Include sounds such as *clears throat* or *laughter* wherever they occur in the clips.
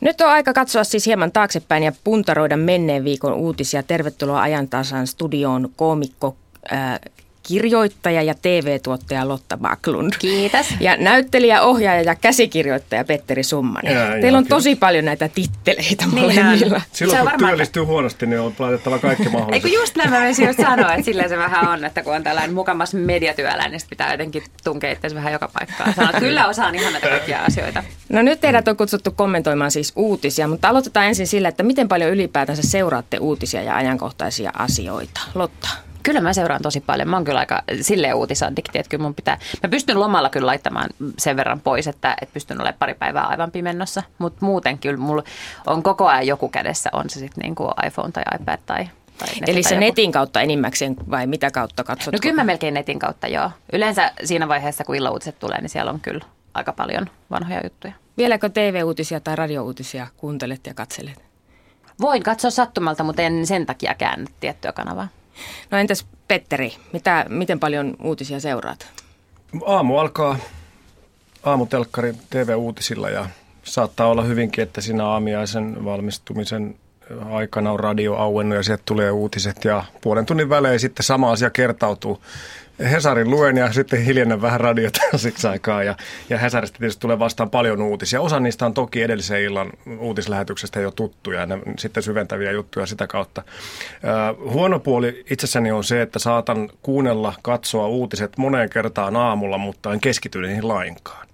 Nyt on aika katsoa siis hieman taaksepäin ja puntaroida menneen viikon uutisia. Tervetuloa ajantasan studioon koomikko äh, kirjoittaja ja TV-tuottaja Lotta Backlund. Kiitos. Ja näyttelijä, ohjaaja ja käsikirjoittaja Petteri Summanen. Ja, Teillä on kiitos. tosi paljon näitä titteleitä niin molemmilla. Silloin kun varmaan... työllistyy huonosti, niin on laitettava kaikki mahdolliset. Eikö just näin mä myös just sanoa, että silleen se vähän on, että kun on tällainen mukamas mediatyöläinen, niin pitää jotenkin tunkea itse vähän joka paikkaan. Sanoa, että kyllä osaan ihan näitä kaikkia asioita. No nyt teidät on kutsuttu kommentoimaan siis uutisia, mutta aloitetaan ensin sillä, että miten paljon ylipäätänsä seuraatte uutisia ja ajankohtaisia asioita. Lotta. Kyllä mä seuraan tosi paljon. Mä oon kyllä aika silleen uutisaddikti, että kyllä mun pitää, mä pystyn lomalla kyllä laittamaan sen verran pois, että, että pystyn olemaan pari päivää aivan pimennossa. Mutta muuten kyllä mulla on koko ajan joku kädessä, on se sitten niinku iPhone tai iPad tai tai Eli se joku. netin kautta enimmäkseen vai mitä kautta katsot? No kyllä mä melkein netin kautta joo. Yleensä siinä vaiheessa, kun illauutiset tulee, niin siellä on kyllä aika paljon vanhoja juttuja. Vieläkö TV-uutisia tai radio-uutisia kuuntelet ja katselet? Voin katsoa sattumalta, mutta en sen takia käännä tiettyä kanavaa. No entäs Petteri, mitä, miten paljon uutisia seuraat? Aamu alkaa aamutelkkari TV-uutisilla ja saattaa olla hyvinkin, että siinä aamiaisen valmistumisen aikana on radio auennut ja sieltä tulee uutiset ja puolen tunnin välein sitten sama asia kertautuu Hesarin luen ja sitten hiljennän vähän radiota *laughs* siksi aikaa. Ja, ja Hesarista tietysti tulee vastaan paljon uutisia. Osa niistä on toki edellisen illan uutislähetyksestä jo tuttuja ja ne, sitten syventäviä juttuja sitä kautta. Äh, huono puoli itsessäni on se, että saatan kuunnella, katsoa uutiset moneen kertaan aamulla, mutta en keskity niihin lainkaan.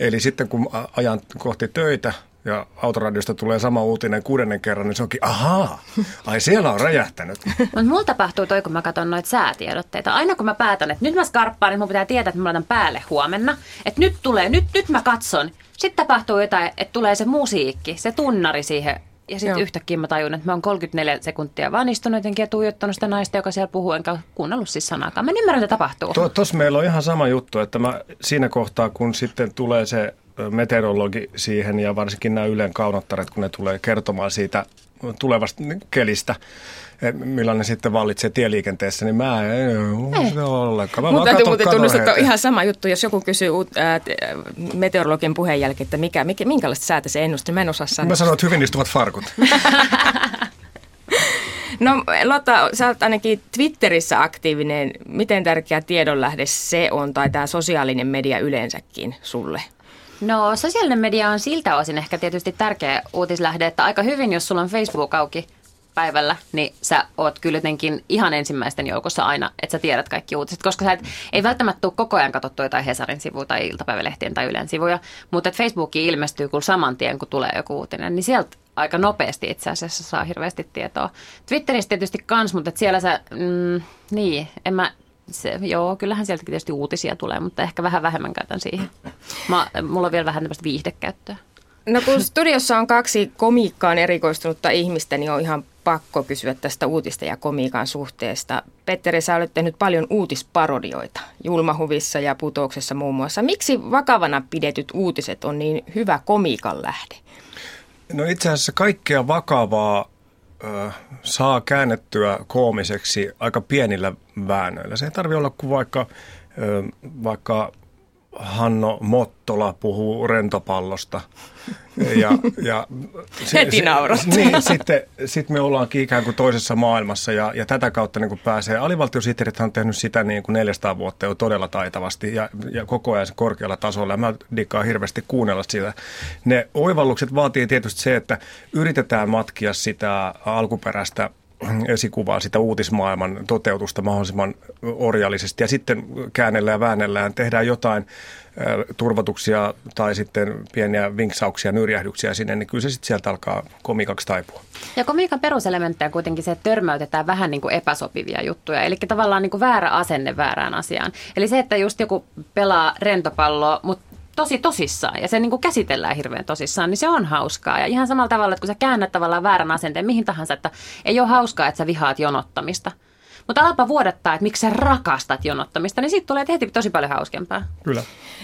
Eli sitten kun ajan kohti töitä, ja autoradiosta tulee sama uutinen kuudennen kerran, niin se onkin, ahaa, ai siellä on räjähtänyt. *laughs* Mutta mulla tapahtuu toi, kun mä katson noita säätiedotteita. Aina kun mä päätän, että nyt mä skarppaan, niin mun pitää tietää, että mä laitan päälle huomenna. Että nyt tulee, nyt, nyt mä katson. Sitten tapahtuu jotain, että tulee se musiikki, se tunnari siihen ja sitten yhtäkkiä mä tajun, että mä oon 34 sekuntia vaan istunut jotenkin ja tuijottanut sitä naista, joka siellä puhuu, enkä kuunnellut siis sanaakaan. Mä en ymmärrä, mitä tapahtuu. Tuossa meillä on ihan sama juttu, että mä siinä kohtaa, kun sitten tulee se meteorologi siihen ja varsinkin nämä Ylen kaunottaret, kun ne tulee kertomaan siitä tulevasta kelistä, millainen sitten vallitsee tieliikenteessä, niin mä en usko ollenkaan. Mä Mutta täytyy muuten tunnustaa, että on ihan sama juttu, jos joku kysyy ää, meteorologin puheen jälkeen, että mikä, mikä, minkälaista säätä se ennusti, mä en osaa sanoa. Mä sanon, että hyvin istuvat farkut. *laughs* No Lotta, sä oot ainakin Twitterissä aktiivinen. Miten tärkeä tiedonlähde se on tai tämä sosiaalinen media yleensäkin sulle? No sosiaalinen media on siltä osin ehkä tietysti tärkeä uutislähde, että aika hyvin, jos sulla on Facebook auki päivällä, niin sä oot kyllä jotenkin ihan ensimmäisten joukossa aina, että sä tiedät kaikki uutiset, koska sä et, ei välttämättä tule koko ajan katsottua jotain Hesarin sivuja tai iltapäivälehtien tai Ylen sivuja, mutta että Facebookiin ilmestyy kyllä saman tien, kun tulee joku uutinen, niin sieltä aika nopeasti itse asiassa saa hirveästi tietoa. Twitterissä tietysti kans, mutta siellä sä, mm, niin, en mä se, joo, kyllähän sieltäkin tietysti uutisia tulee, mutta ehkä vähän vähemmän käytän siihen. Mä, mulla on vielä vähän tämmöistä viihdekäyttöä. No kun studiossa on kaksi komiikkaan erikoistunutta ihmistä, niin on ihan pakko kysyä tästä uutista ja komiikan suhteesta. Petteri, sä olet tehnyt paljon uutisparodioita Julmahuvissa ja Putouksessa muun muassa. Miksi vakavana pidetyt uutiset on niin hyvä komiikan lähde? No itse asiassa kaikkea vakavaa saa käännettyä koomiseksi aika pienillä väännöillä. Se ei tarvitse olla kuin vaikka, vaikka Hanno Mottola puhuu rentopallosta. *laughs* Ja, ja se, Heti naurat. Niin, sitten sit me ollaankin ikään kuin toisessa maailmassa ja, ja tätä kautta niin kuin pääsee. Alivaltiosihteerit on tehnyt sitä niin kuin 400 vuotta jo todella taitavasti ja, ja koko ajan korkealla tasolla. Ja mä dikkaan hirveästi kuunnella sitä. Ne oivallukset vaatii tietysti se, että yritetään matkia sitä alkuperäistä esikuvaa sitä uutismaailman toteutusta mahdollisimman orjallisesti ja sitten käännellään ja väännellään, tehdään jotain turvatuksia tai sitten pieniä vinksauksia, nyrjähdyksiä sinne, niin kyllä se sitten sieltä alkaa komikaksi taipua. Ja komiikan peruselementti on kuitenkin se, että törmäytetään vähän niin kuin epäsopivia juttuja, eli tavallaan niin kuin väärä asenne väärään asiaan. Eli se, että just joku pelaa rentopalloa, mutta tosi tosissaan ja se niin kuin käsitellään hirveän tosissaan, niin se on hauskaa. Ja ihan samalla tavalla, että kun sä käännät tavallaan väärän asenteen mihin tahansa, että ei ole hauskaa, että sä vihaat jonottamista. Mutta alapa vuodattaa, että miksi sä rakastat jonottamista, niin siitä tulee heti tosi paljon hauskempaa. Kyllä.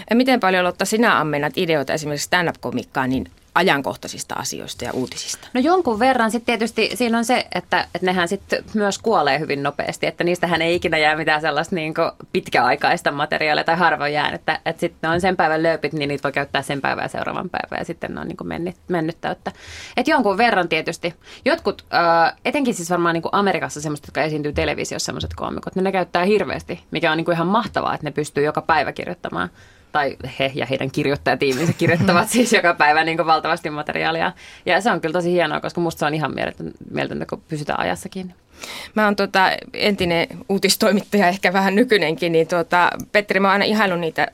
Ja miten paljon, Lotta, sinä ammennat ideoita esimerkiksi stand-up-komikkaan, niin ajankohtaisista asioista ja uutisista? No jonkun verran. Sitten tietysti siinä on se, että, että nehän sitten myös kuolee hyvin nopeasti, että niistähän ei ikinä jää mitään sellaista niin pitkäaikaista materiaalia tai harvoin jää. Että, että sitten on sen päivän lööpit, niin niitä voi käyttää sen päivän ja seuraavan päivän ja sitten ne on niin mennyt, mennyttä. Että, että jonkun verran tietysti. Jotkut, etenkin siis varmaan niin Amerikassa semmoiset, jotka esiintyy televisiossa, semmoiset koomikot, niin ne käyttää hirveästi, mikä on niin ihan mahtavaa, että ne pystyy joka päivä kirjoittamaan tai he ja heidän kirjoittajatiiminsä kirjoittavat *laughs* siis joka päivä niin valtavasti materiaalia. Ja se on kyllä tosi hienoa, koska musta se on ihan mieletöntä, kun pysytään ajassakin. Mä oon tota, entinen uutistoimittaja, ehkä vähän nykyinenkin, niin tota, Petteri, mä oon aina ihaillut niitä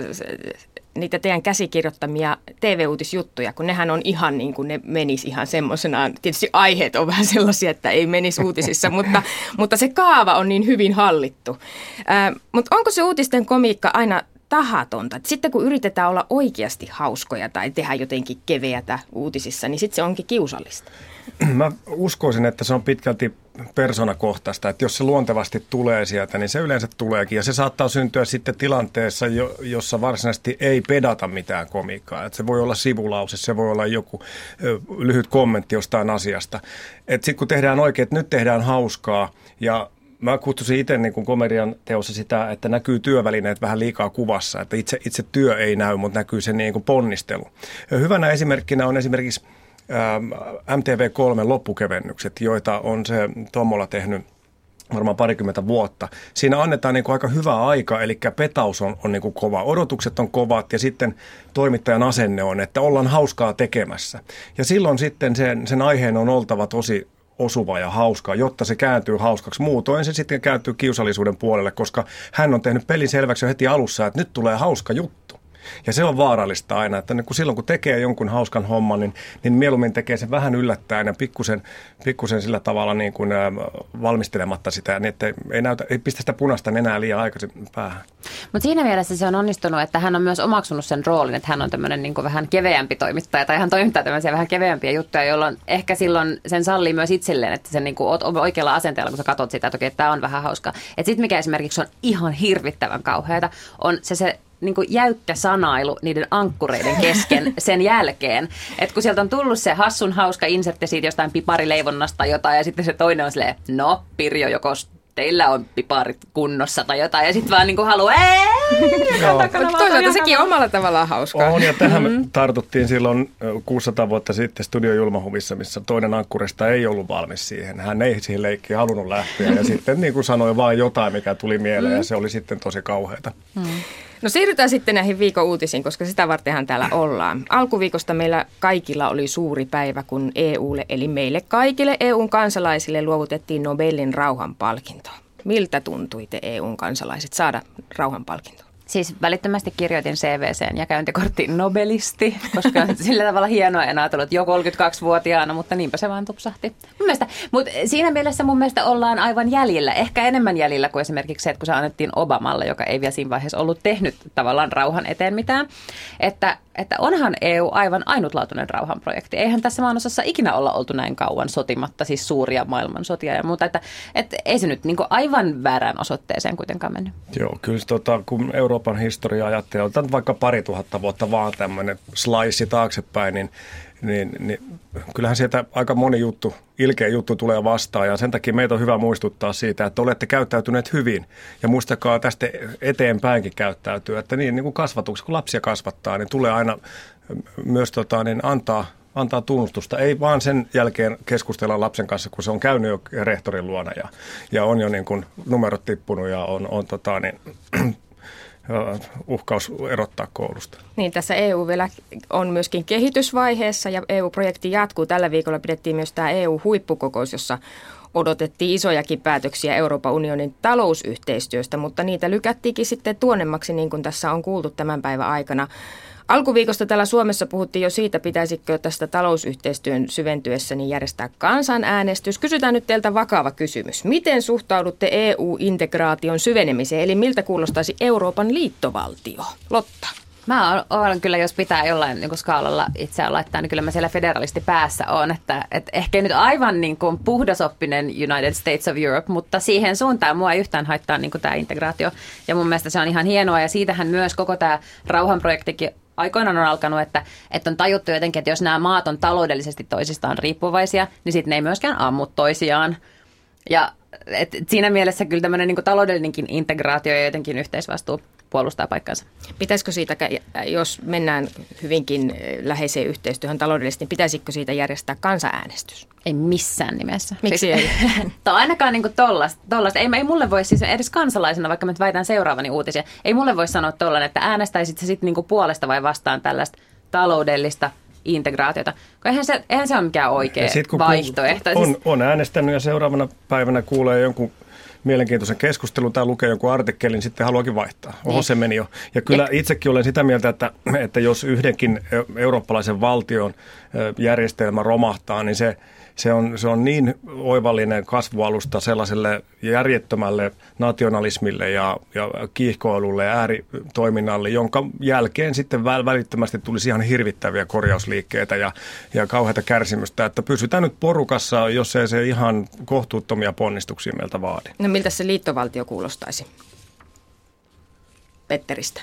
niitä teidän käsikirjoittamia TV-uutisjuttuja, kun nehän on ihan niin kuin ne menis ihan semmoisenaan. Tietysti aiheet on vähän sellaisia, että ei menisi uutisissa, *laughs* mutta, mutta se kaava on niin hyvin hallittu. Äh, mutta onko se uutisten komiikka aina tahatonta. Sitten kun yritetään olla oikeasti hauskoja tai tehdä jotenkin keveätä uutisissa, niin sitten se onkin kiusallista. *clears throat* Mä uskoisin, että se on pitkälti persoonakohtaista, että jos se luontevasti tulee sieltä, niin se yleensä tuleekin. Ja se saattaa syntyä sitten tilanteessa, jossa varsinaisesti ei pedata mitään komiikkaa. Että se voi olla sivulause, se voi olla joku lyhyt kommentti jostain asiasta. Sitten kun tehdään oikein, että nyt tehdään hauskaa ja Mä kutsusin itse niin komedian teossa sitä, että näkyy työvälineet vähän liikaa kuvassa, että itse, itse työ ei näy, mutta näkyy se niin kuin ponnistelu. Hyvänä esimerkkinä on esimerkiksi MTV3 loppukevennykset, joita on se Tommola tehnyt varmaan parikymmentä vuotta. Siinä annetaan niin kuin aika hyvä aika, eli petaus on, on niin kuin kova, odotukset on kovat ja sitten toimittajan asenne on, että ollaan hauskaa tekemässä. Ja silloin sitten sen, sen aiheen on oltava tosi osuva ja hauska, jotta se kääntyy hauskaksi. Muutoin se sitten kääntyy kiusallisuuden puolelle, koska hän on tehnyt pelin selväksi jo heti alussa, että nyt tulee hauska juttu. Ja se on vaarallista aina, että kun silloin kun tekee jonkun hauskan homman, niin, niin mieluummin tekee sen vähän yllättäen ja pikkusen, pikkusen sillä tavalla niin kuin, ä, valmistelematta sitä, niin että ei, näytä, ei pistä sitä punaista enää liian aikaisin päähän. Mutta siinä mielessä se on onnistunut, että hän on myös omaksunut sen roolin, että hän on tämmöinen niin vähän keveämpi toimittaja tai hän toimittaa tämmöisiä vähän keveämpiä juttuja, jolloin ehkä silloin sen sallii myös itselleen, että sen niin kuin oot oikealla asenteella, kun sä katsot sitä, että okei, tämä on vähän hauskaa. Että sitten mikä esimerkiksi on ihan hirvittävän kauheata, on se, se niin kuin jäykkä sanailu niiden ankkureiden kesken *laughs* sen jälkeen. Että kun sieltä on tullut se hassun hauska insertti siitä jostain piparileivonnasta tai jotain, ja sitten se toinen on silleen, no Pirjo joko teillä on piparit kunnossa tai jotain, ja sitten vaan niin kuin haluaa, Toisaalta sekin on omalla tavallaan hauskaa. On, ja tähän mm-hmm. tartuttiin silloin 600 vuotta sitten Studio Julmahuvissa, missä toinen ankkurista ei ollut valmis siihen. Hän ei siihen leikkiin halunnut lähteä, ja *laughs* sitten niin kuin sanoi vain jotain, mikä tuli mieleen, mm-hmm. ja se oli sitten tosi kauheata. Mm-hmm. No siirrytään sitten näihin viikon uutisiin, koska sitä vartenhan täällä ollaan. Alkuviikosta meillä kaikilla oli suuri päivä, kun EUlle, eli meille kaikille EUn kansalaisille luovutettiin Nobelin rauhanpalkinto. Miltä tuntui te EUn kansalaiset saada rauhanpalkinto? Siis välittömästi kirjoitin CVCen ja käyntikorttiin Nobelisti, koska *laughs* sillä tavalla hienoa en ajatellut, että jo 32-vuotiaana, mutta niinpä se vaan tupsahti. mutta siinä mielessä mun mielestä ollaan aivan jäljellä, ehkä enemmän jäljellä kuin esimerkiksi se, että kun se annettiin Obamalle, joka ei vielä siinä vaiheessa ollut tehnyt tavallaan rauhan eteen mitään, että että onhan EU aivan ainutlaatuinen rauhanprojekti. Eihän tässä maanosassa ikinä olla oltu näin kauan sotimatta, siis suuria maailmansotia ja muuta. Että, että ei se nyt niin aivan väärään osoitteeseen kuitenkaan mennyt. Joo, kyllä tota, kun Euroopan historia ajattelee, otetaan vaikka pari tuhatta vuotta vaan tämmöinen slice taaksepäin, niin niin, niin kyllähän sieltä aika moni juttu, ilkeä juttu tulee vastaan ja sen takia meitä on hyvä muistuttaa siitä, että olette käyttäytyneet hyvin ja muistakaa tästä eteenpäinkin käyttäytyä, että niin, niin kuin kasvatuksessa, kun lapsia kasvattaa, niin tulee aina myös tota, niin antaa, antaa tunnustusta. Ei vaan sen jälkeen keskustella lapsen kanssa, kun se on käynyt jo rehtorin luona ja, ja on jo niin kuin numerot tippunut ja on, on tota, niin, uhkaus erottaa koulusta. Niin, tässä EU vielä on myöskin kehitysvaiheessa ja EU-projekti jatkuu. Tällä viikolla pidettiin myös tämä EU-huippukokous, jossa odotettiin isojakin päätöksiä Euroopan unionin talousyhteistyöstä, mutta niitä lykättiinkin sitten tuonnemmaksi, niin kuin tässä on kuultu tämän päivän aikana. Alkuviikosta täällä Suomessa puhuttiin jo siitä, pitäisikö tästä talousyhteistyön syventyessä niin järjestää kansanäänestys. Kysytään nyt teiltä vakava kysymys. Miten suhtaudutte EU-integraation syvenemiseen, eli miltä kuulostaisi Euroopan liittovaltio? Lotta. Mä olen kyllä, jos pitää jollain niin skaalalla itseään laittaa, niin kyllä mä siellä federalisti päässä on. Että, että ehkä nyt aivan niin kuin puhdasoppinen United States of Europe, mutta siihen suuntaan mua ei yhtään haittaa niin kuin tämä integraatio. Ja mun mielestä se on ihan hienoa ja siitähän myös koko tämä rauhanprojektikin aikoinaan on alkanut, että, että on tajuttu jotenkin, että jos nämä maat on taloudellisesti toisistaan riippuvaisia, niin sitten ne ei myöskään ammu toisiaan. Ja et siinä mielessä kyllä tämmöinen niin taloudellinenkin integraatio ja jotenkin yhteisvastuu puolustaa paikkansa. Pitäisikö siitä, jos mennään hyvinkin eh, läheiseen yhteistyöhön taloudellisesti, niin pitäisikö siitä järjestää kansanäänestys? Ei missään nimessä. Miksi siis, ei? *laughs* tai ainakaan niin tollasta. Ei, ei mulle voi siis edes kansalaisena, vaikka mä väitän seuraavani uutisia, ei mulle voi sanoa tollainen, että äänestäisit se sitten niin puolesta vai vastaan tällaista taloudellista integraatiota. Eihän se, eihän se ole mikään oikea sit, vaihtoehto. On, on äänestänyt ja seuraavana päivänä kuulee jonkun mielenkiintoisen keskustelun tai lukee jonkun artikkelin, niin sitten haluakin vaihtaa. Oho, niin. se meni jo. Ja kyllä itsekin olen sitä mieltä, että, että jos yhdenkin eurooppalaisen valtion järjestelmä romahtaa, niin se – se on, se on niin oivallinen kasvualusta sellaiselle järjettömälle nationalismille ja, ja kiihkoilulle ja ääritoiminnalle, jonka jälkeen sitten välittömästi tulisi ihan hirvittäviä korjausliikkeitä ja, ja kauheita kärsimystä. Että pysytään nyt porukassa, jos ei se ihan kohtuuttomia ponnistuksia meiltä vaadi. No miltä se liittovaltio kuulostaisi Petteristä?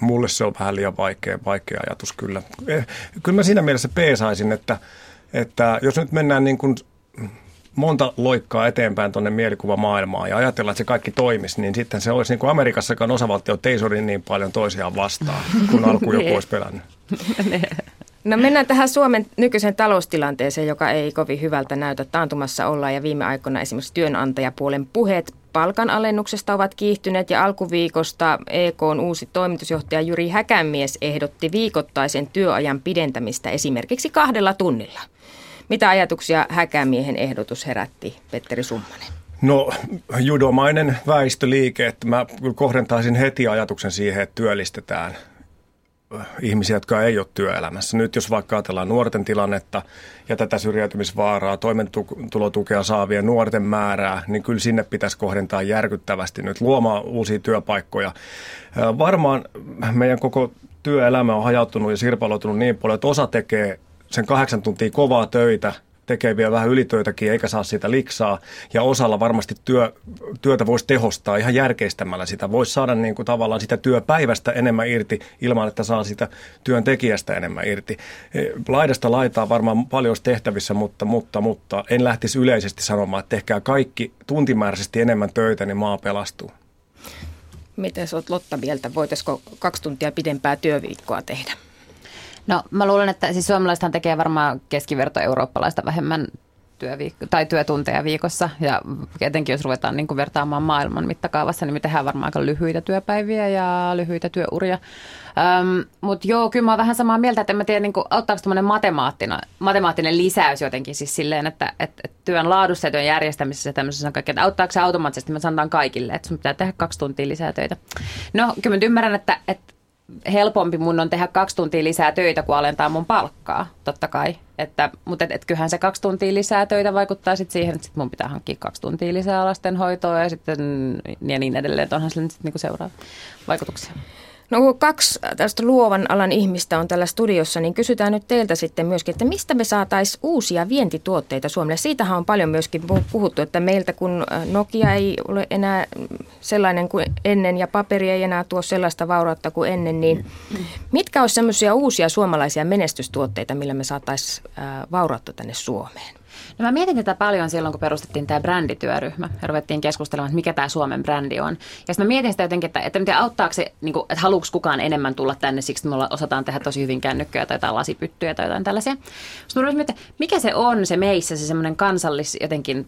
Mulle se on vähän liian vaikea, vaikea ajatus kyllä. Eh, kyllä mä siinä mielessä peesaisin, että – että jos nyt mennään niin kuin monta loikkaa eteenpäin tuonne mielikuvamaailmaan ja ajatellaan, että se kaikki toimisi, niin sitten se olisi niin kuin Amerikassakaan osavaltiot ei sodi niin paljon toisiaan vastaan, kun *laughs* alku joku olisi pelännyt. *laughs* No mennään tähän Suomen nykyisen taloustilanteeseen, joka ei kovin hyvältä näytä. Taantumassa ollaan ja viime aikoina esimerkiksi työnantajapuolen puheet palkanalennuksesta ovat kiihtyneet ja alkuviikosta EK on uusi toimitusjohtaja Jyri Häkämies ehdotti viikoittaisen työajan pidentämistä esimerkiksi kahdella tunnilla. Mitä ajatuksia Häkämiehen ehdotus herätti, Petteri Summanen? No judomainen väistöliike, että mä kohdentaisin heti ajatuksen siihen, että työllistetään ihmisiä, jotka ei ole työelämässä. Nyt jos vaikka ajatellaan nuorten tilannetta ja tätä syrjäytymisvaaraa, toimeentulotukea saavien nuorten määrää, niin kyllä sinne pitäisi kohdentaa järkyttävästi nyt luomaan uusia työpaikkoja. Varmaan meidän koko työelämä on hajautunut ja sirpaloitunut niin paljon, että osa tekee sen kahdeksan tuntia kovaa töitä – tekee vielä vähän ylitöitäkin eikä saa sitä liksaa. Ja osalla varmasti työ, työtä voisi tehostaa ihan järkeistämällä sitä. Voisi saada niin kuin tavallaan sitä työpäivästä enemmän irti ilman, että saa sitä työntekijästä enemmän irti. E, laidasta laitaa varmaan paljon tehtävissä, mutta, mutta, mutta en lähtisi yleisesti sanomaan, että tehkää kaikki tuntimääräisesti enemmän töitä, niin maa pelastuu. Miten olet Lotta mieltä? Voitaisiko kaksi tuntia pidempää työviikkoa tehdä? No mä luulen, että siis suomalaisethan tekee varmaan keskiverto eurooppalaista vähemmän työviikko, tai työtunteja viikossa. Ja etenkin jos ruvetaan niin kuin vertaamaan maailman mittakaavassa, niin me tehdään varmaan aika lyhyitä työpäiviä ja lyhyitä työuria. Öm, Mutta joo, kyllä mä oon vähän samaa mieltä, että en mä tiedä, niin kuin, auttaako tämmöinen matemaattinen lisäys jotenkin siis silleen, että, että, että työn laadussa ja työn järjestämisessä tämmöisessä on kaikkea, että auttaako se automaattisesti, me sanotaan kaikille, että sun pitää tehdä kaksi tuntia lisää töitä. No, kyllä mä ymmärrän, että, että helpompi mun on tehdä kaksi tuntia lisää töitä, kuin alentaa mun palkkaa, totta kai. Että, mutta et, et kyllähän se kaksi tuntia lisää töitä vaikuttaa sit siihen, että sit mun pitää hankkia kaksi tuntia lisää lastenhoitoa ja sitten ja niin edelleen. Että onhan sillä niinku seuraava vaikutuksia. No kun kaksi tästä luovan alan ihmistä on tällä studiossa, niin kysytään nyt teiltä sitten myöskin, että mistä me saataisiin uusia vientituotteita Suomelle. Siitähän on paljon myöskin puhuttu, että meiltä kun äh, Nokia ei ole enää sellainen kuin ennen ja paperi ei enää tuo sellaista vaurautta kuin ennen, niin mitkä olisi sellaisia uusia suomalaisia menestystuotteita, millä me saataisiin äh, vaurautta tänne Suomeen? No mä mietin tätä paljon silloin, kun perustettiin tämä brändityöryhmä ja ruvettiin keskustelemaan, että mikä tämä Suomen brändi on. Ja sitten mä mietin sitä jotenkin, että, että miten auttaako se, niin kuin, että haluuks kukaan enemmän tulla tänne siksi, että me osataan tehdä tosi hyvin kännykköjä tai jotain lasipyttyjä tai jotain tällaisia. Sitten mä mietin, että mikä se on se meissä, se semmoinen kansallis jotenkin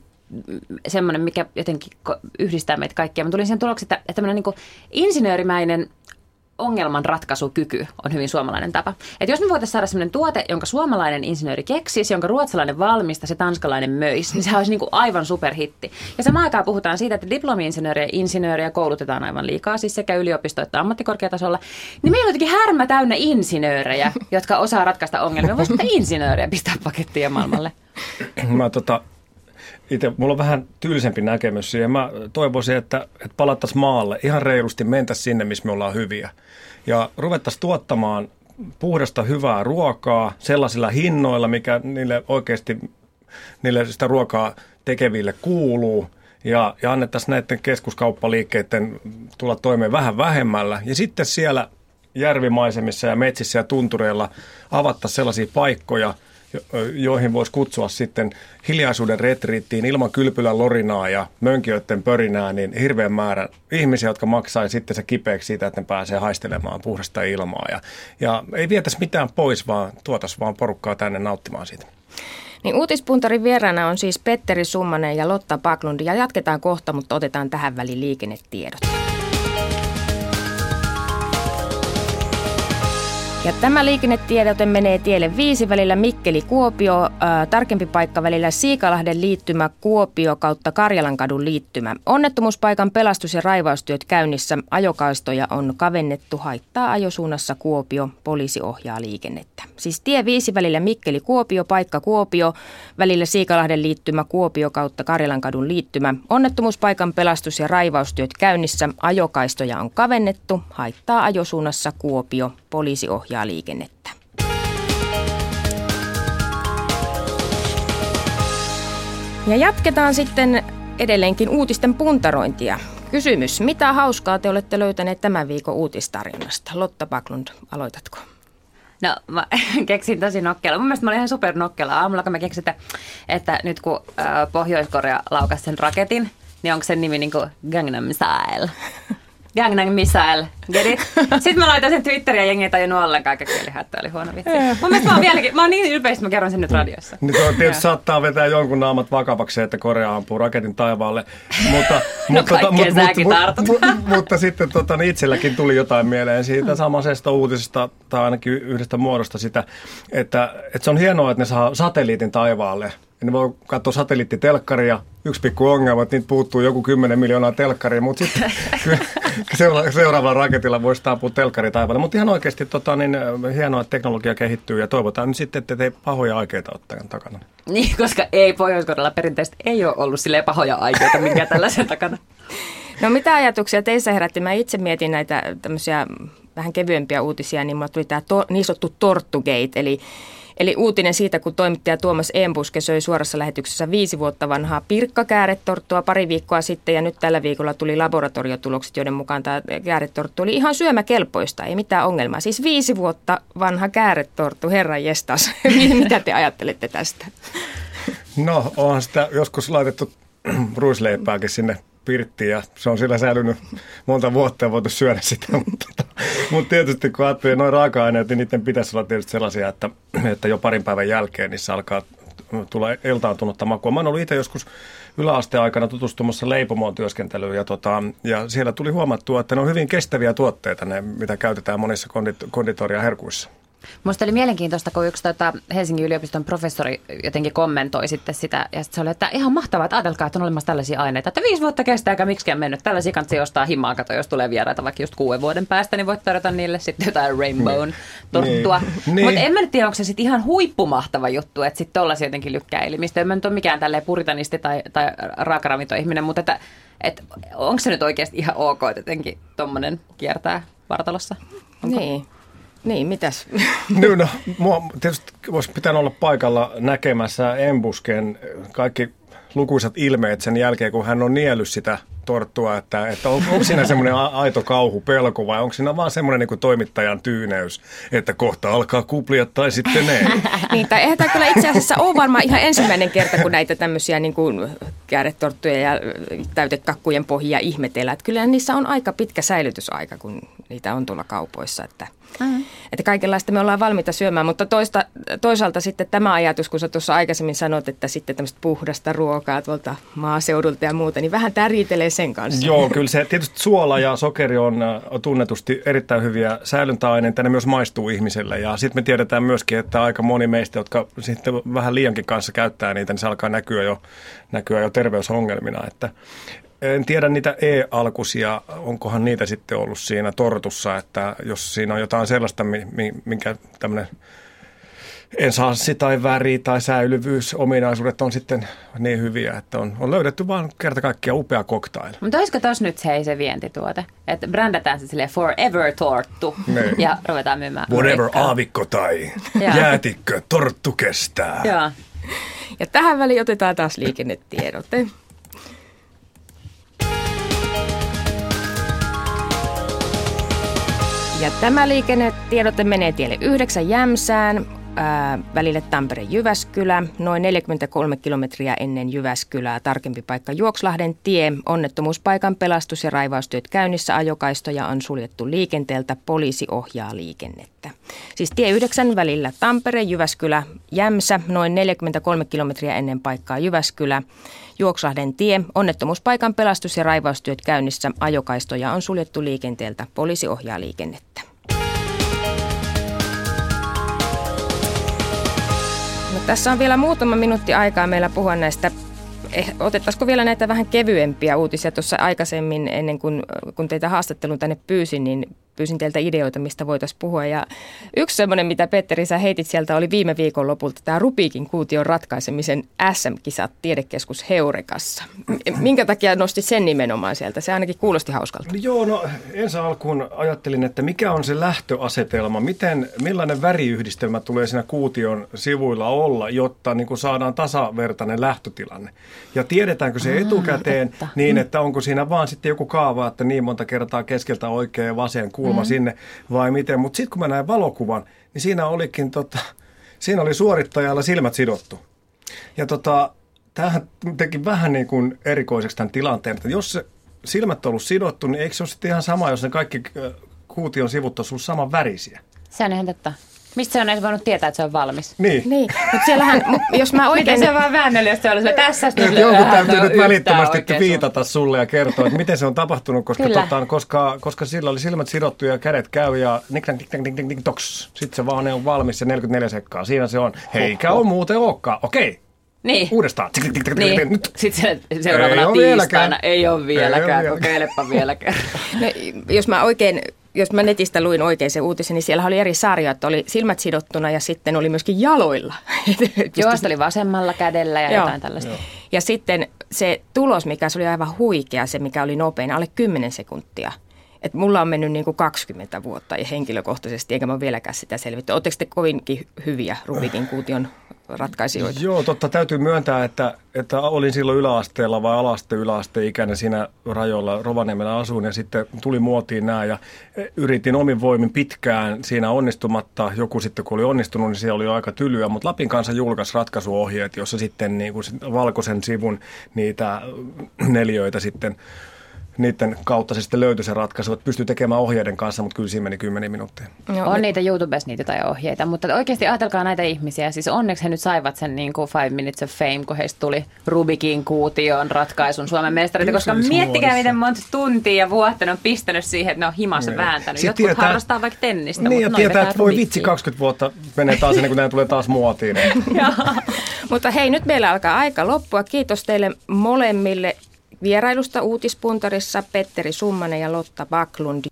semmoinen, mikä jotenkin yhdistää meitä kaikkia. Mä tulin siihen tuloksi, että, että tämmöinen niin insinöörimäinen ongelmanratkaisukyky on hyvin suomalainen tapa. Että jos me voitaisiin saada sellainen tuote, jonka suomalainen insinööri keksisi, jonka ruotsalainen valmista, se tanskalainen möisi, niin se olisi niin kuin aivan superhitti. Ja samaan aikaan puhutaan siitä, että diplomi-insinööriä ja insinööriä koulutetaan aivan liikaa, siis sekä yliopisto- että ammattikorkeatasolla. Niin meillä on jotenkin härmä täynnä insinöörejä, jotka osaa ratkaista ongelmia. Voisi insinöörejä pistää pakettia maailmalle. Mä tota, itse, mulla on vähän tyylisempi näkemys siihen. Mä toivoisin, että, että palattaisiin maalle, ihan reilusti mentäisiin sinne, missä me ollaan hyviä. Ja ruvettaisiin tuottamaan puhdasta hyvää ruokaa sellaisilla hinnoilla, mikä niille oikeasti niille sitä ruokaa tekeville kuuluu. Ja, ja annettaisiin näiden keskuskauppaliikkeiden tulla toimeen vähän vähemmällä. Ja sitten siellä järvimaisemissa ja metsissä ja tuntureilla avatta sellaisia paikkoja, joihin voisi kutsua sitten hiljaisuuden retriittiin ilman kylpylän lorinaa ja mönkiöiden pörinää, niin hirveän määrä ihmisiä, jotka maksaa sitten se kipeäksi siitä, että ne pääsee haistelemaan puhdasta ilmaa. Ja, ja ei vietäisi mitään pois, vaan tuotas vaan porukkaa tänne nauttimaan siitä. Niin uutispuntarin vieraana on siis Petteri Summanen ja Lotta Paklund ja jatketaan kohta, mutta otetaan tähän väliin liikennetiedot. Ja tämä liikennetiedote menee tielle viisi välillä Mikkeli-Kuopio, äh, tarkempi paikka välillä Siikalahden liittymä Kuopio kautta Karjalankadun liittymä. Onnettomuuspaikan pelastus- ja raivaustyöt käynnissä. Ajokaistoja on kavennettu, haittaa ajosuunnassa Kuopio, poliisi ohjaa liikennettä. Siis tie viisi välillä Mikkeli-Kuopio, paikka Kuopio, välillä Siikalahden liittymä Kuopio kautta Karjalankadun liittymä. Onnettomuuspaikan pelastus- ja raivaustyöt käynnissä. Ajokaistoja on kavennettu, haittaa ajosuunnassa Kuopio, poliisi ohjaa liikennettä. Ja jatketaan sitten edelleenkin uutisten puntarointia. Kysymys, mitä hauskaa te olette löytäneet tämän viikon uutistarinasta? Lotta Baklund, aloitatko? No mä *laughs* keksin tosi nokkela. Mun mielestä mä olin ihan super nokkela. Aamulla kun mä keksin, että, että nyt kun Pohjois-Korea laukasi sen raketin, niin onko sen nimi niin kuin Gangnam Style? *laughs* Gangnam Missile, get it? *laughs* Sitten mä laitan sen Twitteriin ja jengi ei tajunnut ollenkaan, kaikki oli hättä, oli huono vitsi. Mun mielestä mä oon vieläkin, mä oon niin ylpeä, että mä kerron sen nyt radiossa. Niin tuo tietysti saattaa vetää jonkun naamat vakavaksi, että Korea ampuu raketin taivaalle. Mutta, *laughs* no mutta, tota, mutta, mutta, *laughs* mutta, mutta, sitten tota, niin itselläkin tuli jotain mieleen siitä samaisesta uutisesta, tai ainakin yhdestä muodosta sitä, että, että se on hienoa, että ne saa satelliitin taivaalle – ne voi katsoa satelliittitelkkaria, yksi pikku ongelma, että niitä puuttuu joku 10 miljoonaa telkkaria, mutta sitten *laughs* seura- seuraavalla raketilla voisi taapua telkkari taivaalle. Mutta ihan oikeasti tota, niin, hienoa, että teknologia kehittyy ja toivotaan nyt sitten, että te pahoja aikeita ole takana. *laughs* Niin, koska ei pohjois perinteisesti ei ole ollut sille pahoja aikeita minkä tällaisen *laughs* takana. No mitä ajatuksia teissä herätti? Mä itse mietin näitä tämmöisiä vähän kevyempiä uutisia, niin mulla tuli tämä to, niin sanottu Torttugate, eli Eli uutinen siitä, kun toimittaja Tuomas Embuske söi suorassa lähetyksessä viisi vuotta vanhaa pirkkakääretorttua pari viikkoa sitten ja nyt tällä viikolla tuli laboratoriotulokset, joiden mukaan tämä kääretorttu oli ihan syömäkelpoista, ei mitään ongelmaa. Siis viisi vuotta vanha kääretorttu, herra jestas. *laughs* Mitä te ajattelette tästä? No, onhan sitä joskus laitettu *clears throat* ruisleipääkin sinne pirttiin ja se on sillä säilynyt monta vuotta ja voitu syödä sitä. *laughs* Mutta, mutta tietysti kun ajattelee noin raaka-aineet, niin niiden pitäisi olla tietysti sellaisia, että, että jo parin päivän jälkeen niissä alkaa tulla iltaantunutta makua. Mä oon ollut itse joskus yläasteen aikana tutustumassa leipomoon työskentelyyn ja, tota, ja siellä tuli huomattua, että ne on hyvin kestäviä tuotteita, ne, mitä käytetään monissa kondit- konditoria herkuissa. Minusta oli mielenkiintoista, kun yksi tota, Helsingin yliopiston professori jotenkin kommentoi sitten sitä, ja sitten se oli, että ihan mahtavaa, että ajatelkaa, että on olemassa tällaisia aineita, että viisi vuotta kestää, eikä miksikään mennyt. Tällaisia kanssa ostaa himaa, kato, jos tulee vieraita vaikka just kuuden vuoden päästä, niin voit tarjota niille sitten jotain rainbown torttua. Niin. niin. Mutta en mä nyt tiedä, onko se sitten ihan huippumahtava juttu, että sitten tollaisia jotenkin lykkää elimistä. En mä nyt ole mikään tälleen puritanisti tai, tai raakaravintoihminen, mutta että, että onko se nyt oikeasti ihan ok, että jotenkin tuommoinen kiertää vartalossa? Onko? Niin. Niin, mitäs? *laughs* No, no mua tietysti olisi pitänyt olla paikalla näkemässä Embusken kaikki lukuisat ilmeet sen jälkeen, kun hän on niellyt sitä torttua, että, että on, onko siinä semmoinen aito kauhu, pelko vai onko siinä vaan semmoinen niin toimittajan tyyneys, että kohta alkaa kuplia tai sitten ei. *laughs* niin, tai eihän tämä kyllä itse asiassa ole varmaan ihan ensimmäinen kerta, kun näitä tämmöisiä niin kuin kääretorttuja ja täytekakkujen pohjia ihmetellään. Että kyllä niissä on aika pitkä säilytysaika, kun niitä on tuolla kaupoissa, että – Mm. Että kaikenlaista me ollaan valmiita syömään, mutta toista, toisaalta sitten tämä ajatus, kun sä tuossa aikaisemmin sanot, että sitten tämmöistä puhdasta ruokaa tuolta maaseudulta ja muuta, niin vähän täritelee sen kanssa. Joo, kyllä se tietysti suola ja sokeri on äh, tunnetusti erittäin hyviä säilyntäaineita, ne myös maistuu ihmiselle ja sitten me tiedetään myöskin, että aika moni meistä, jotka sitten vähän liiankin kanssa käyttää niitä, niin se alkaa näkyä jo, näkyä jo terveysongelmina, että en tiedä niitä e-alkusia, onkohan niitä sitten ollut siinä tortussa, että jos siinä on jotain sellaista, minkä tämmöinen ensanssi tai väri tai säilyvyys, ominaisuudet on sitten niin hyviä, että on, on löydetty vaan kerta kaikkiaan upea cocktail. Mutta olisiko tuossa nyt se, se vientituote? Että brändätään se sille forever torttu niin. ja ruvetaan myymään. Whatever rikkaa. aavikko tai jäätikkö, torttu kestää. Ja. ja tähän väliin otetaan taas liikennetiedote. Ja tämä liikennetiedote menee tielle 9 Jämsään, ää, välille Tampere-Jyväskylä, noin 43 kilometriä ennen Jyväskylää. Tarkempi paikka Juokslahden tie. Onnettomuuspaikan pelastus- ja raivaustyöt käynnissä ajokaistoja on suljettu liikenteeltä. Poliisi ohjaa liikennettä. Siis tie 9 välillä Tampere, Jyväskylä, Jämsä, noin 43 kilometriä ennen paikkaa Jyväskylä. Juokslahden tie. Onnettomuuspaikan pelastus- ja raivaustyöt käynnissä. Ajokaistoja on suljettu liikenteeltä. Poliisi ohjaa liikennettä. No, tässä on vielä muutama minuutti aikaa meillä puhua näistä. Eh, otettaisiko vielä näitä vähän kevyempiä uutisia? Tuossa aikaisemmin, ennen kuin kun teitä haastattelun tänne pyysin, niin pyysin teiltä ideoita, mistä voitaisiin puhua. Ja yksi semmoinen, mitä Petteri sä heitit sieltä, oli viime viikon lopulta tämä Rubikin kuution ratkaisemisen SM-kisat tiedekeskus Heurekassa. Minkä takia nosti sen nimenomaan sieltä? Se ainakin kuulosti hauskalta. No joo, no ensin alkuun ajattelin, että mikä on se lähtöasetelma, miten, millainen väriyhdistelmä tulee siinä kuution sivuilla olla, jotta niin kuin saadaan tasavertainen lähtötilanne. Ja tiedetäänkö se etukäteen että. niin, että onko siinä vaan sitten joku kaava, että niin monta kertaa keskeltä oikein ja vasen kuuluu kulma mm. sinne vai miten. Mutta sitten kun mä näin valokuvan, niin siinä olikin tota, siinä oli suorittajalla silmät sidottu. Ja tota, tämähän teki vähän niin kuin erikoiseksi tämän tilanteen, että jos se silmät on ollut sidottu, niin eikö se ole sitten ihan sama, jos ne kaikki kuution sivut on ollut saman värisiä? Se on ihan totta. Mistä se on edes voinut tietää, että se on valmis? Niin. niin. Mutta siellähän, jos mä oikein... Miten se on vaan väännöllä, jos se olisi tässä nyt Jonkun täytyy nyt välittömästi viitata sulle ja kertoa, että miten se on tapahtunut, koska, tota, koska, koska sillä oli silmät sidottu ja kädet käy ja nik, nik, nik, nik, nik, nik, toks. Sitten se vaan on valmis se 44 sekkaa. Siinä se on. Heikä on muuten olekaan. Okei. Niin. Uudestaan. Niin. Sitten se, seuraavana ei tiistaina. Ei ole vieläkään. Ei ole vieläkään. Kokeilepa vielä no, jos mä oikein jos mä netistä luin oikein se uutisen, niin siellä oli eri sarja, että oli silmät sidottuna ja sitten oli myöskin jaloilla. *laughs* Joo, oli vasemmalla kädellä ja Joo. jotain tällaista. Joo. Ja sitten se tulos, mikä se oli aivan huikea, se mikä oli nopein, alle 10 sekuntia. Et mulla on mennyt niin kuin 20 vuotta ja henkilökohtaisesti, eikä mä vieläkään sitä selvittänyt. Oletteko te kovinkin hyviä Rubikin kuution ratkaisijoita? Joo, totta. Täytyy myöntää, että, että olin silloin yläasteella vai alaste ikäinen siinä rajoilla. Rovaniemellä asuin ja sitten tuli muotiin nämä ja yritin omin voimin pitkään siinä onnistumatta. Joku sitten kun oli onnistunut, niin siellä oli jo aika tylyä, mutta Lapin kanssa julkaisi ratkaisuohjeet, jossa sitten niin kuin valkoisen sivun niitä neljöitä sitten niiden kautta se sitten löytyi se ratkaisu, että pystyy tekemään ohjeiden kanssa, mutta kyllä siinä meni kymmenen minuuttia. Joo, on niitä YouTubessa niitä tai ohjeita, mutta oikeasti ajatelkaa näitä ihmisiä. Siis onneksi he nyt saivat sen niin kuin Five Minutes of Fame, kun heistä tuli Rubikin kuution ratkaisun Suomen mestarit, koska miettikää miten monta tuntia ja vuotta ne on pistänyt siihen, että ne on himassa Joo. vääntänyt. Sitten Jotkut tietää, harrastaa vaikka tennistä, niin, mutta tietää, että voi vitsi 20 vuotta menee taas ennen kuin nämä tulee taas muotiin. *laughs* mutta hei, nyt meillä alkaa aika loppua. Kiitos teille molemmille vierailusta uutispuntarissa Petteri Summanen ja Lotta Baklund.